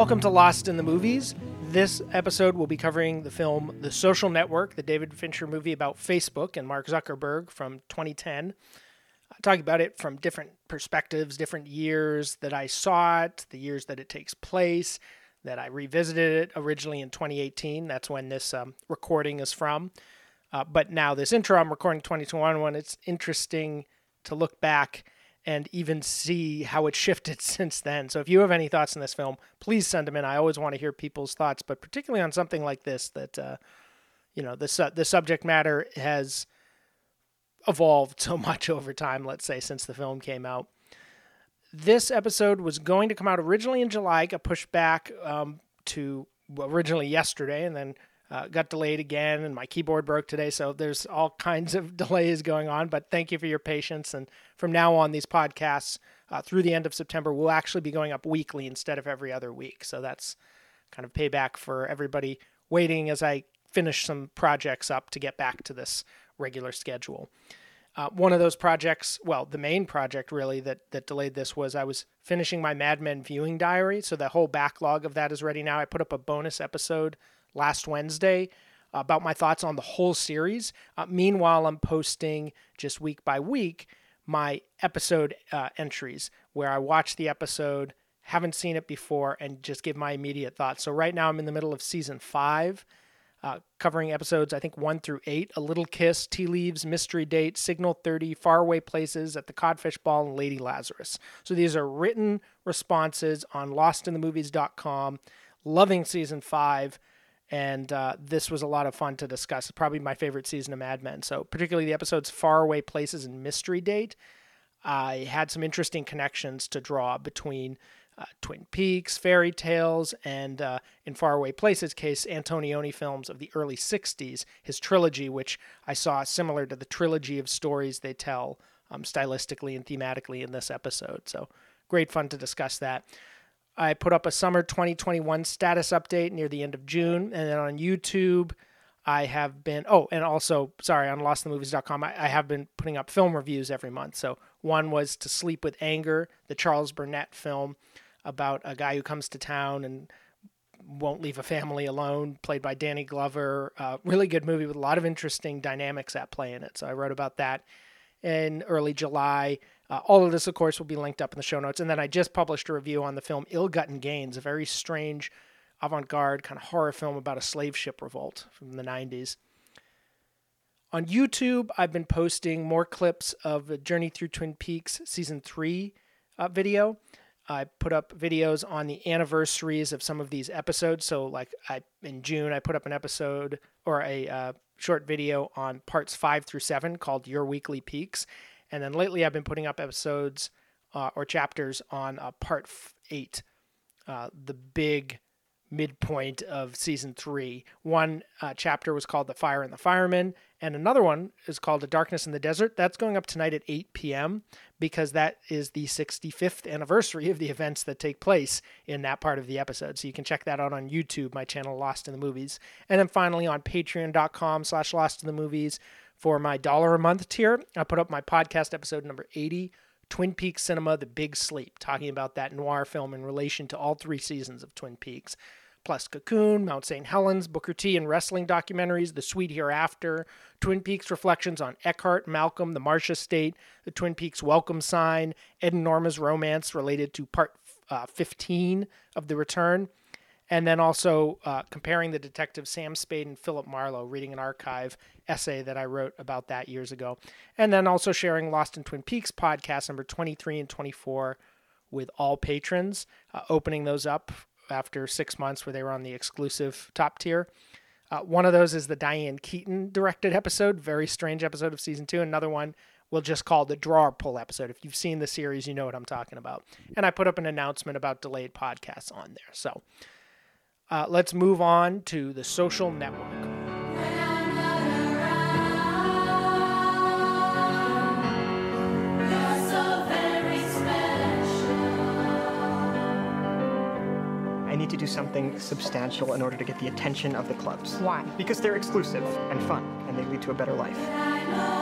Welcome to Lost in the Movies. This episode will be covering the film The Social Network, the David Fincher movie about Facebook and Mark Zuckerberg from 2010. I Talking about it from different perspectives, different years that I saw it, the years that it takes place, that I revisited it originally in 2018. That's when this um, recording is from. Uh, but now, this intro I'm recording 2021 when it's interesting to look back and even see how it shifted since then. So if you have any thoughts on this film, please send them in. I always want to hear people's thoughts, but particularly on something like this that uh, you know the su- the subject matter has evolved so much over time. Let's say since the film came out. This episode was going to come out originally in July, got pushed back um, to originally yesterday, and then uh, got delayed again, and my keyboard broke today. So there's all kinds of delays going on. But thank you for your patience. And from now on, these podcasts uh, through the end of September will actually be going up weekly instead of every other week. So that's kind of payback for everybody waiting as I finish some projects up to get back to this regular schedule. Uh, one of those projects, well, the main project really that that delayed this was I was finishing my Mad Men viewing diary, so the whole backlog of that is ready now. I put up a bonus episode last Wednesday about my thoughts on the whole series. Uh, meanwhile, I'm posting just week by week my episode uh, entries where I watch the episode, haven't seen it before, and just give my immediate thoughts. So right now I'm in the middle of season five. Uh, covering episodes, I think one through eight A Little Kiss, Tea Leaves, Mystery Date, Signal 30, Faraway Places, At the Codfish Ball, and Lady Lazarus. So these are written responses on lostinthemovies.com. Loving season five and uh, this was a lot of fun to discuss. Probably my favorite season of Mad Men. So, particularly the episodes Faraway Places and Mystery Date, I had some interesting connections to draw between uh, Twin Peaks, fairy tales, and uh, in Faraway Places case, Antonioni films of the early 60s, his trilogy, which I saw similar to the trilogy of stories they tell um, stylistically and thematically in this episode. So, great fun to discuss that. I put up a summer 2021 status update near the end of June. And then on YouTube, I have been, oh, and also, sorry, on lostthemovies.com, I, I have been putting up film reviews every month. So one was To Sleep with Anger, the Charles Burnett film about a guy who comes to town and won't leave a family alone, played by Danny Glover. Uh, really good movie with a lot of interesting dynamics at play in it. So I wrote about that in early July. Uh, all of this, of course, will be linked up in the show notes. And then I just published a review on the film Ill Gotten Gains, a very strange avant garde kind of horror film about a slave ship revolt from the 90s. On YouTube, I've been posting more clips of Journey Through Twin Peaks Season 3 uh, video. I put up videos on the anniversaries of some of these episodes. So, like I in June, I put up an episode or a uh, short video on parts five through seven called Your Weekly Peaks, and then lately, I've been putting up episodes uh, or chapters on uh, part eight, uh, the big midpoint of season three. One uh, chapter was called The Fire and the Fireman, and another one is called The Darkness in the Desert. That's going up tonight at 8 p.m. because that is the 65th anniversary of the events that take place in that part of the episode. So you can check that out on YouTube, my channel Lost in the Movies. And then finally on patreon.com slash Lost in the Movies, for my dollar a month tier, I put up my podcast episode number 80, Twin Peaks Cinema The Big Sleep, talking about that noir film in relation to all three seasons of Twin Peaks. Plus Cocoon, Mount St. Helens, Booker T and wrestling documentaries, The Sweet Hereafter, Twin Peaks reflections on Eckhardt, Malcolm, The Marcia State, the Twin Peaks welcome sign, Ed and Norma's romance related to part uh, 15 of The Return, and then also uh, comparing the detective Sam Spade and Philip Marlowe, reading an archive essay that I wrote about that years ago, and then also sharing Lost in Twin Peaks podcast number 23 and 24 with all patrons, uh, opening those up after six months where they were on the exclusive top tier. Uh, one of those is the Diane Keaton directed episode, very strange episode of season two. Another one we'll just call the drawer pull episode. If you've seen the series, you know what I'm talking about. And I put up an announcement about delayed podcasts on there. So uh, let's move on to the social network. I need to do something substantial in order to get the attention of the clubs. Why? Because they're exclusive and fun, and they lead to a better life.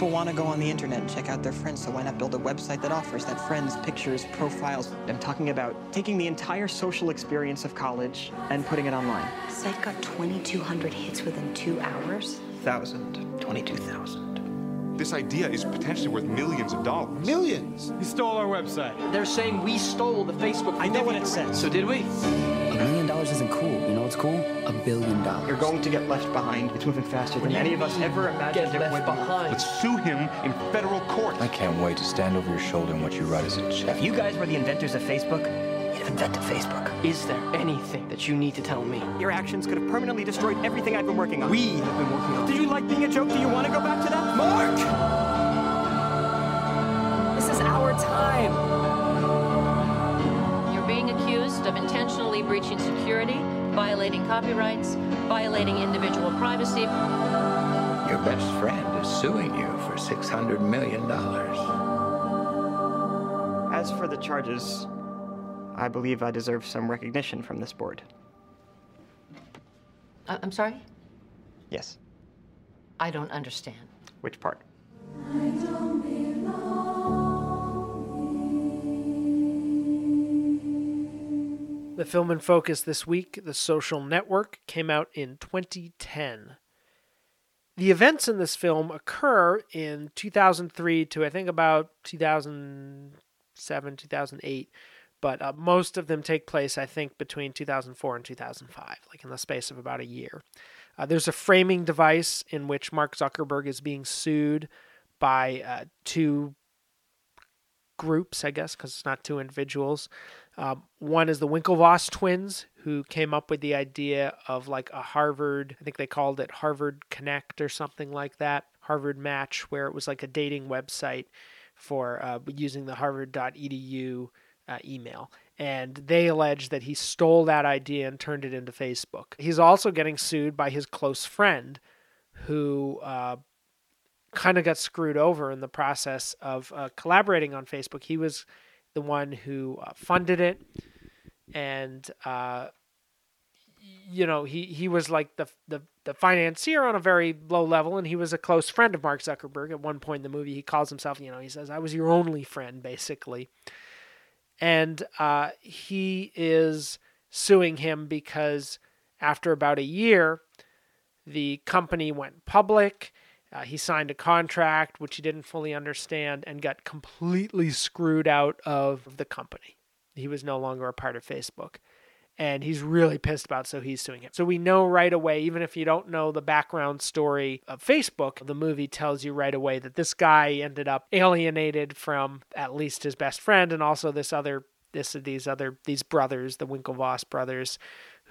People want to go on the internet and check out their friends, so why not build a website that offers that friends, pictures, profiles? I'm talking about taking the entire social experience of college and putting it online. Site got 2,200 hits within two hours. Thousand. 22,000. This idea is potentially worth millions of dollars. Millions? You stole our website. They're saying we stole the Facebook. I know what it says. So did we? A million dollars isn't cool. You what's cool? A billion dollars. You're going to get left behind. It's moving faster than any of us ever imagined Get it left would. behind. Let's sue him in federal court. I can't wait to stand over your shoulder and watch you write us a check. If you guys were the inventors of Facebook, you'd invented Facebook. Is there anything that you need to tell me? Your actions could have permanently destroyed everything I've been working on. We have been working on. Did you like being a joke? Do you want to go back to that? Mark! This is our time. Of intentionally breaching security, violating copyrights, violating individual privacy. Your best friend is suing you for $600 million. As for the charges, I believe I deserve some recognition from this board. I- I'm sorry? Yes. I don't understand. Which part? The film in focus this week, The Social Network, came out in 2010. The events in this film occur in 2003 to I think about 2007, 2008, but uh, most of them take place, I think, between 2004 and 2005, like in the space of about a year. Uh, there's a framing device in which Mark Zuckerberg is being sued by uh, two groups, I guess, because it's not two individuals. Um, one is the Winklevoss twins, who came up with the idea of like a Harvard, I think they called it Harvard Connect or something like that, Harvard Match, where it was like a dating website for uh, using the harvard.edu uh, email. And they allege that he stole that idea and turned it into Facebook. He's also getting sued by his close friend, who uh, kind of got screwed over in the process of uh, collaborating on Facebook. He was the one who uh, funded it, and uh, you know he he was like the, the the financier on a very low level, and he was a close friend of Mark Zuckerberg. At one point in the movie, he calls himself, you know, he says, "I was your only friend," basically, and uh, he is suing him because after about a year, the company went public. Uh, he signed a contract which he didn't fully understand and got completely screwed out of the company. He was no longer a part of Facebook. And he's really pissed about, so he's suing him. So we know right away, even if you don't know the background story of Facebook, the movie tells you right away that this guy ended up alienated from at least his best friend and also this other this these other these brothers, the Winklevoss brothers,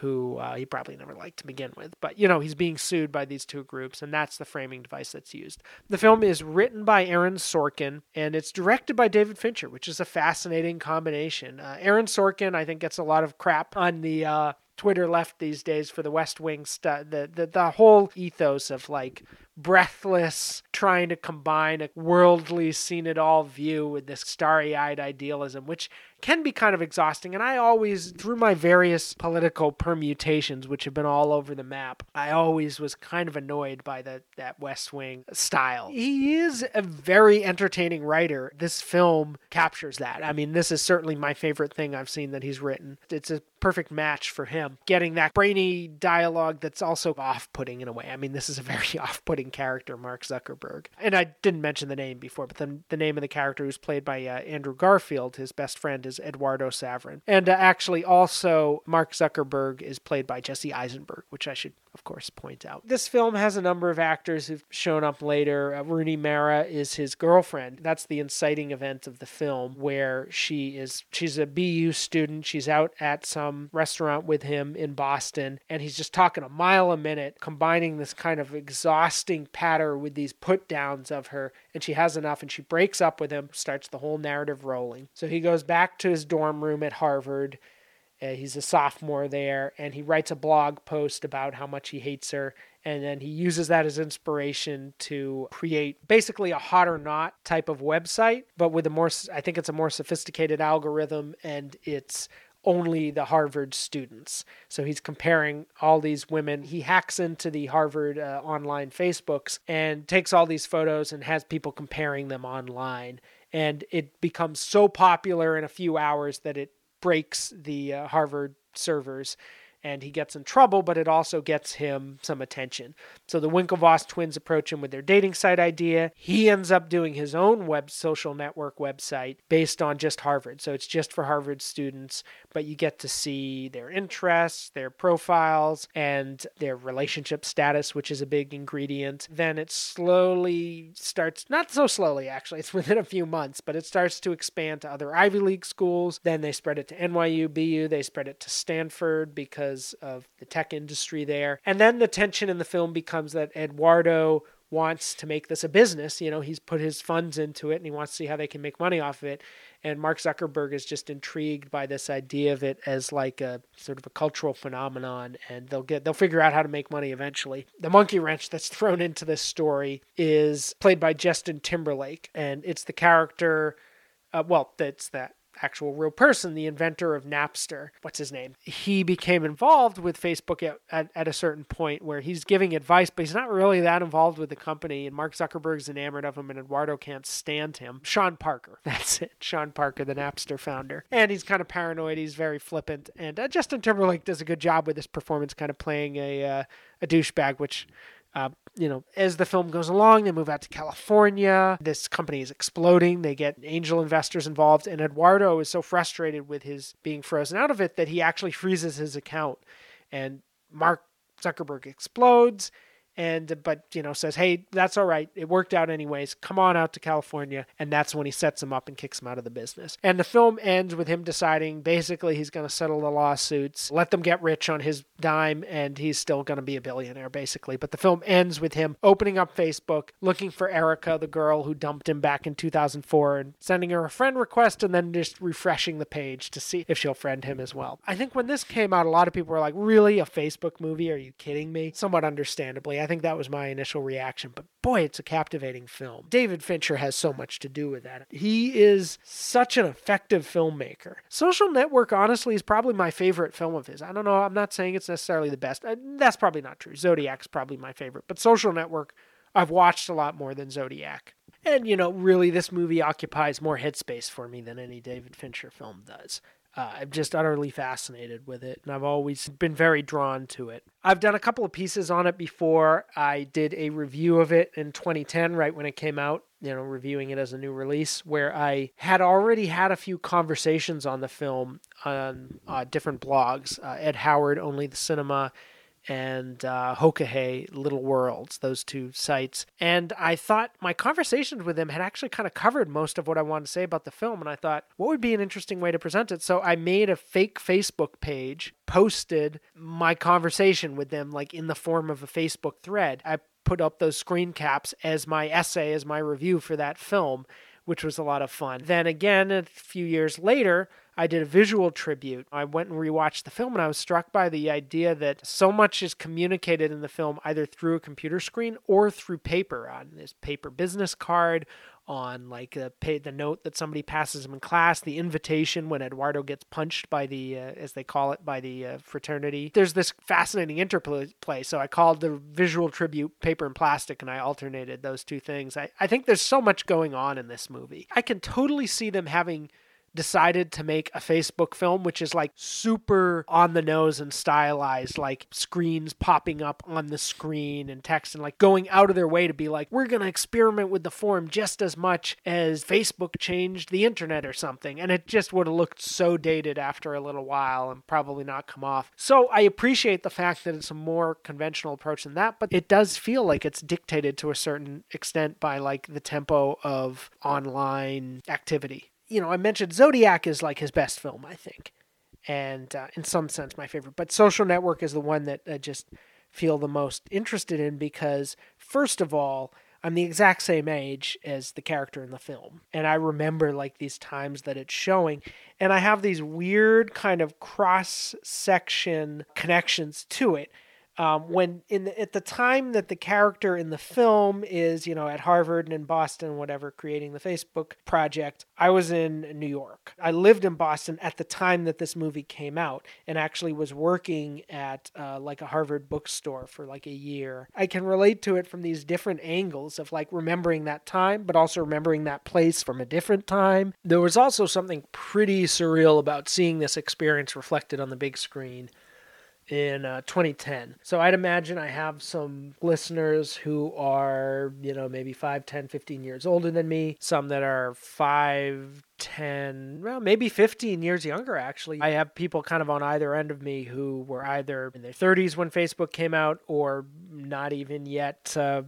who uh, he probably never liked to begin with. But, you know, he's being sued by these two groups, and that's the framing device that's used. The film is written by Aaron Sorkin, and it's directed by David Fincher, which is a fascinating combination. Uh, Aaron Sorkin, I think, gets a lot of crap on the. Uh, Twitter left these days for the West Wing stuff. The, the the whole ethos of like breathless, trying to combine a worldly, seen it all view with this starry eyed idealism, which can be kind of exhausting. And I always, through my various political permutations, which have been all over the map, I always was kind of annoyed by the, that West Wing style. He is a very entertaining writer. This film captures that. I mean, this is certainly my favorite thing I've seen that he's written. It's a perfect match for him. Getting that brainy dialogue that's also off putting in a way. I mean, this is a very off putting character, Mark Zuckerberg. And I didn't mention the name before, but the, the name of the character who's played by uh, Andrew Garfield, his best friend is Eduardo Saverin. And uh, actually, also, Mark Zuckerberg is played by Jesse Eisenberg, which I should, of course, point out. This film has a number of actors who've shown up later. Uh, Rooney Mara is his girlfriend. That's the inciting event of the film, where she is, she's a BU student. She's out at some restaurant with him in Boston, and he's just talking a mile a minute, combining this kind of exhausting patter with these put downs of her. And she has enough, and she breaks up with him, starts the whole narrative rolling. So he goes back to his dorm room at Harvard. Uh, he's a sophomore there, and he writes a blog post about how much he hates her. And then he uses that as inspiration to create basically a hot or not type of website, but with a more, I think it's a more sophisticated algorithm, and it's only the Harvard students. So he's comparing all these women. He hacks into the Harvard uh, online Facebooks and takes all these photos and has people comparing them online. And it becomes so popular in a few hours that it breaks the uh, Harvard servers and he gets in trouble, but it also gets him some attention. So the Winklevoss twins approach him with their dating site idea. He ends up doing his own web social network website based on just Harvard. So it's just for Harvard students, but you get to see their interests, their profiles, and their relationship status, which is a big ingredient. Then it slowly starts, not so slowly actually, it's within a few months, but it starts to expand to other Ivy League schools. Then they spread it to NYU, BU, they spread it to Stanford because of the tech industry there. And then the tension in the film becomes that Eduardo wants to make this a business. You know, he's put his funds into it and he wants to see how they can make money off of it. And Mark Zuckerberg is just intrigued by this idea of it as like a sort of a cultural phenomenon and they'll get they'll figure out how to make money eventually. The monkey wrench that's thrown into this story is played by Justin Timberlake and it's the character uh, well, that's that actual real person, the inventor of Napster. What's his name? He became involved with Facebook at, at, at, a certain point where he's giving advice, but he's not really that involved with the company. And Mark Zuckerberg's enamored of him, and Eduardo can't stand him. Sean Parker. That's it. Sean Parker, the Napster founder. And he's kind of paranoid. He's very flippant. And uh, Justin Timberlake does a good job with this performance, kind of playing a, uh, a douchebag, which uh, you know, as the film goes along, they move out to California. This company is exploding. They get angel investors involved, and Eduardo is so frustrated with his being frozen out of it that he actually freezes his account. And Mark Zuckerberg explodes and but you know says hey that's all right. It worked out anyways. Come on out to california. And that's when he sets him up and kicks him out of the business. And the film ends with him deciding basically he's going to settle the lawsuits let them get rich on his dime and he's still going to be a billionaire basically. But the film ends with him opening up facebook looking for erica the girl who dumped him back in 2004 and sending her a friend request and then just refreshing the page to see if she'll friend him as well. I think when this came out a lot of people were like really? A facebook movie? Are you kidding me? Somewhat understandably think that was my initial reaction. But boy, it's a captivating film. David Fincher has so much to do with that. He is such an effective filmmaker. Social Network, honestly, is probably my favorite film of his. I don't know. I'm not saying it's necessarily the best. That's probably not true. Zodiac's probably my favorite. But Social Network, I've watched a lot more than Zodiac. And, you know, really, this movie occupies more headspace for me than any David Fincher film does. Uh, I'm just utterly fascinated with it, and I've always been very drawn to it. I've done a couple of pieces on it before. I did a review of it in 2010, right when it came out, you know, reviewing it as a new release, where I had already had a few conversations on the film on uh, different blogs. Uh, Ed Howard, Only the Cinema, and uh, Hokahay Little Worlds, those two sites. And I thought my conversations with them had actually kind of covered most of what I wanted to say about the film. And I thought, what would be an interesting way to present it? So I made a fake Facebook page, posted my conversation with them, like in the form of a Facebook thread. I put up those screen caps as my essay, as my review for that film, which was a lot of fun. Then again, a few years later, I did a visual tribute. I went and rewatched the film and I was struck by the idea that so much is communicated in the film either through a computer screen or through paper on this paper business card on like the pay, the note that somebody passes him in class, the invitation when Eduardo gets punched by the uh, as they call it by the uh, fraternity. There's this fascinating interplay. So I called the visual tribute paper and plastic, and I alternated those two things. I I think there's so much going on in this movie. I can totally see them having decided to make a Facebook film, which is like super on the nose and stylized, like screens popping up on the screen and text, and like going out of their way to be like, we're going to experiment with the form just as much as Facebook changed the internet or something. And it just would have looked so dated after a little while and probably not come off. So I appreciate the fact that it's a more conventional approach than that, but it does feel like it's dictated to a certain extent by like the tempo of online activity you know, I mentioned Zodiac is like his best film, I think, and uh, in some sense my favorite. But Social Network is the one that I just feel the most interested in because, first of all, I'm the exact same age as the character in the film, and I remember like these times that it's showing, and I have these weird kind of cross section connections to it. Um, when in the, at the time that the character in the film is, you know, at Harvard and in Boston, whatever, creating the Facebook project, I was in New York. I lived in Boston at the time that this movie came out, and actually was working at uh, like a Harvard bookstore for like a year. I can relate to it from these different angles of like remembering that time, but also remembering that place from a different time. There was also something pretty surreal about seeing this experience reflected on the big screen in uh, 2010. So I'd imagine I have some listeners who are, you know, maybe 5, 10, 15 years older than me, some that are 5, 10, well, maybe 15 years younger, actually. I have people kind of on either end of me who were either in their 30s when Facebook came out or not even yet uh,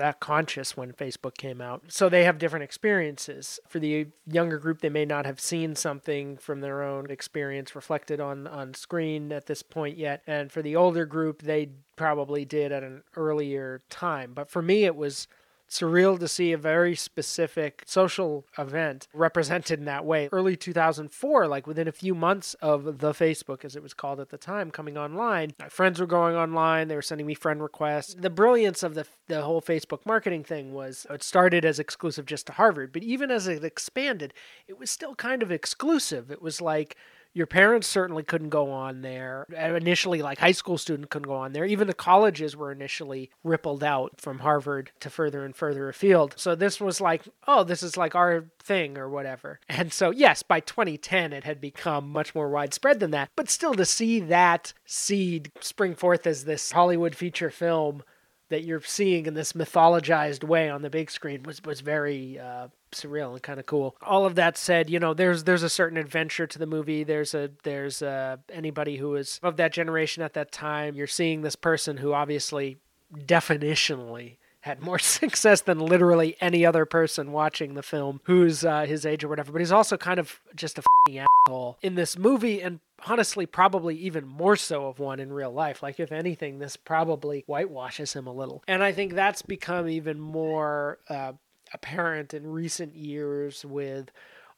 that conscious when Facebook came out. So they have different experiences. For the younger group, they may not have seen something from their own experience reflected on, on screen at this point yet. And for the older group, they probably did at an earlier time. But for me, it was surreal to see a very specific social event represented in that way. Early 2004, like within a few months of the Facebook, as it was called at the time, coming online, my friends were going online. They were sending me friend requests. The brilliance of the the whole Facebook marketing thing was it started as exclusive just to Harvard, but even as it expanded, it was still kind of exclusive. It was like your parents certainly couldn't go on there. Initially, like high school student couldn't go on there. Even the colleges were initially rippled out from Harvard to further and further afield. So this was like, oh, this is like our thing or whatever. And so, yes, by 2010, it had become much more widespread than that. But still, to see that seed spring forth as this Hollywood feature film that you're seeing in this mythologized way on the big screen was was very uh, surreal and kind of cool. All of that said, you know, there's there's a certain adventure to the movie. There's a there's a, anybody who is of that generation at that time. You're seeing this person who obviously definitionally had more success than literally any other person watching the film who's uh, his age or whatever. But he's also kind of just a asshole in this movie and honestly probably even more so of one in real life like if anything this probably whitewashes him a little and i think that's become even more uh, apparent in recent years with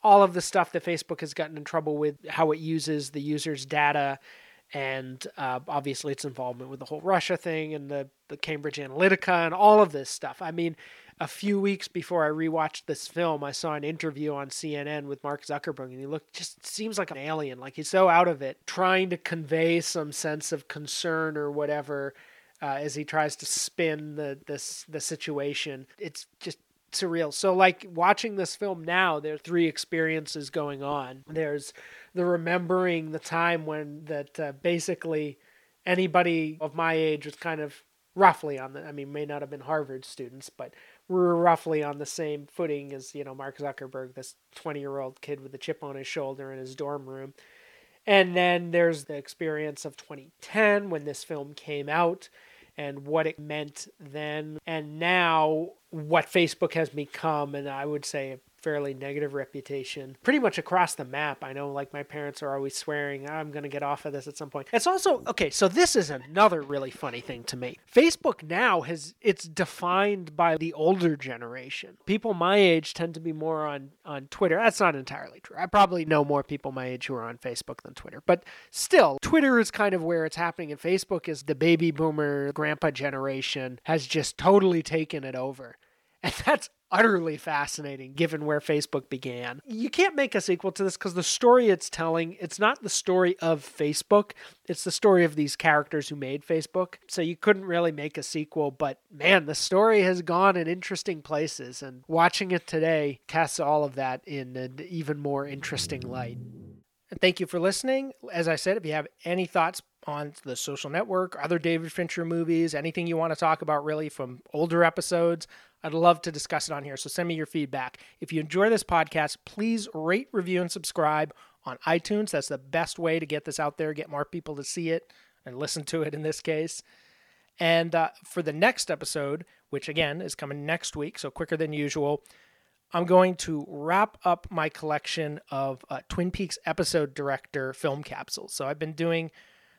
all of the stuff that facebook has gotten in trouble with how it uses the user's data and uh, obviously its involvement with the whole russia thing and the, the cambridge analytica and all of this stuff i mean a few weeks before I rewatched this film, I saw an interview on CNN with Mark Zuckerberg, and he looked just seems like an alien. Like he's so out of it, trying to convey some sense of concern or whatever uh, as he tries to spin the this the situation. It's just surreal. So like watching this film now, there are three experiences going on. There's the remembering the time when that uh, basically anybody of my age was kind of roughly on the I mean may not have been Harvard students, but we're roughly on the same footing as you know Mark Zuckerberg, this 20 year old kid with a chip on his shoulder in his dorm room. And then there's the experience of 2010 when this film came out and what it meant then, and now what Facebook has become, and I would say a fairly negative reputation pretty much across the map. I know like my parents are always swearing I'm going to get off of this at some point. It's also okay, so this is another really funny thing to me. Facebook now has it's defined by the older generation. People my age tend to be more on on Twitter. That's not entirely true. I probably know more people my age who are on Facebook than Twitter. But still, Twitter is kind of where it's happening and Facebook is the baby boomer grandpa generation has just totally taken it over. And that's utterly fascinating given where Facebook began. You can't make a sequel to this because the story it's telling, it's not the story of Facebook, it's the story of these characters who made Facebook. So you couldn't really make a sequel, but man, the story has gone in interesting places and watching it today casts all of that in an even more interesting light. And thank you for listening. As I said, if you have any thoughts on the social network, other David Fincher movies, anything you want to talk about really from older episodes, I'd love to discuss it on here. So send me your feedback. If you enjoy this podcast, please rate, review, and subscribe on iTunes. That's the best way to get this out there, get more people to see it and listen to it in this case. And uh, for the next episode, which again is coming next week, so quicker than usual, I'm going to wrap up my collection of uh, Twin Peaks episode director film capsules. So I've been doing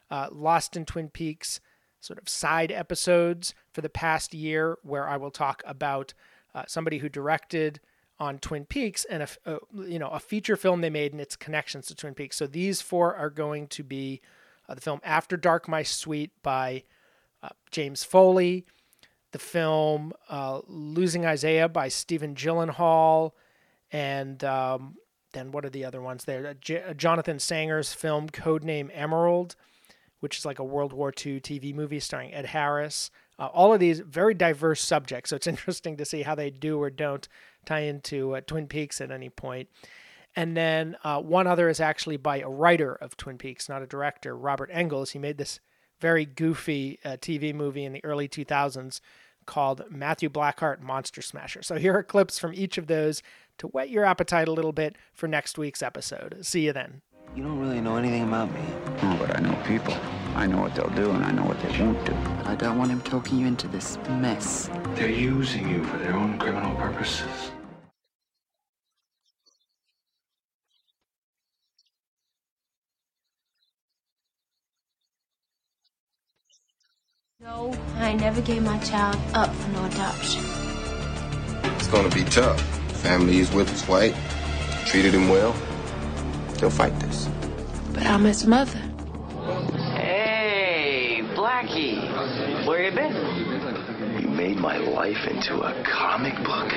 uh, Lost in Twin Peaks sort of side episodes for the past year where I will talk about uh, somebody who directed on Twin Peaks and a, a, uh, you know a feature film they made and its connections to Twin Peaks. So these four are going to be uh, the film After Dark, My Sweet by uh, James Foley, the film uh, Losing Isaiah by Stephen Gyllenhaal, and um, then what are the other ones there? Uh, J- Jonathan Sanger's film Codename Emerald, which is like a World War II TV movie starring Ed Harris. Uh, all of these very diverse subjects, so it's interesting to see how they do or don't tie into uh, Twin Peaks at any point. And then uh, one other is actually by a writer of Twin Peaks, not a director, Robert Engels. He made this very goofy uh, TV movie in the early 2000s called Matthew Blackheart Monster Smasher. So here are clips from each of those to whet your appetite a little bit for next week's episode. See you then. You don't really know anything about me. No, but I know people. I know what they'll do and I know what they won't do. But I don't want him talking you into this mess. They're using you for their own criminal purposes. No, I never gave my child up for no adoption. It's gonna be tough. Family is with is white. Treated him well. He'll fight this. But I'm his mother. Hey, Blackie. Where you been? You made my life into a comic book?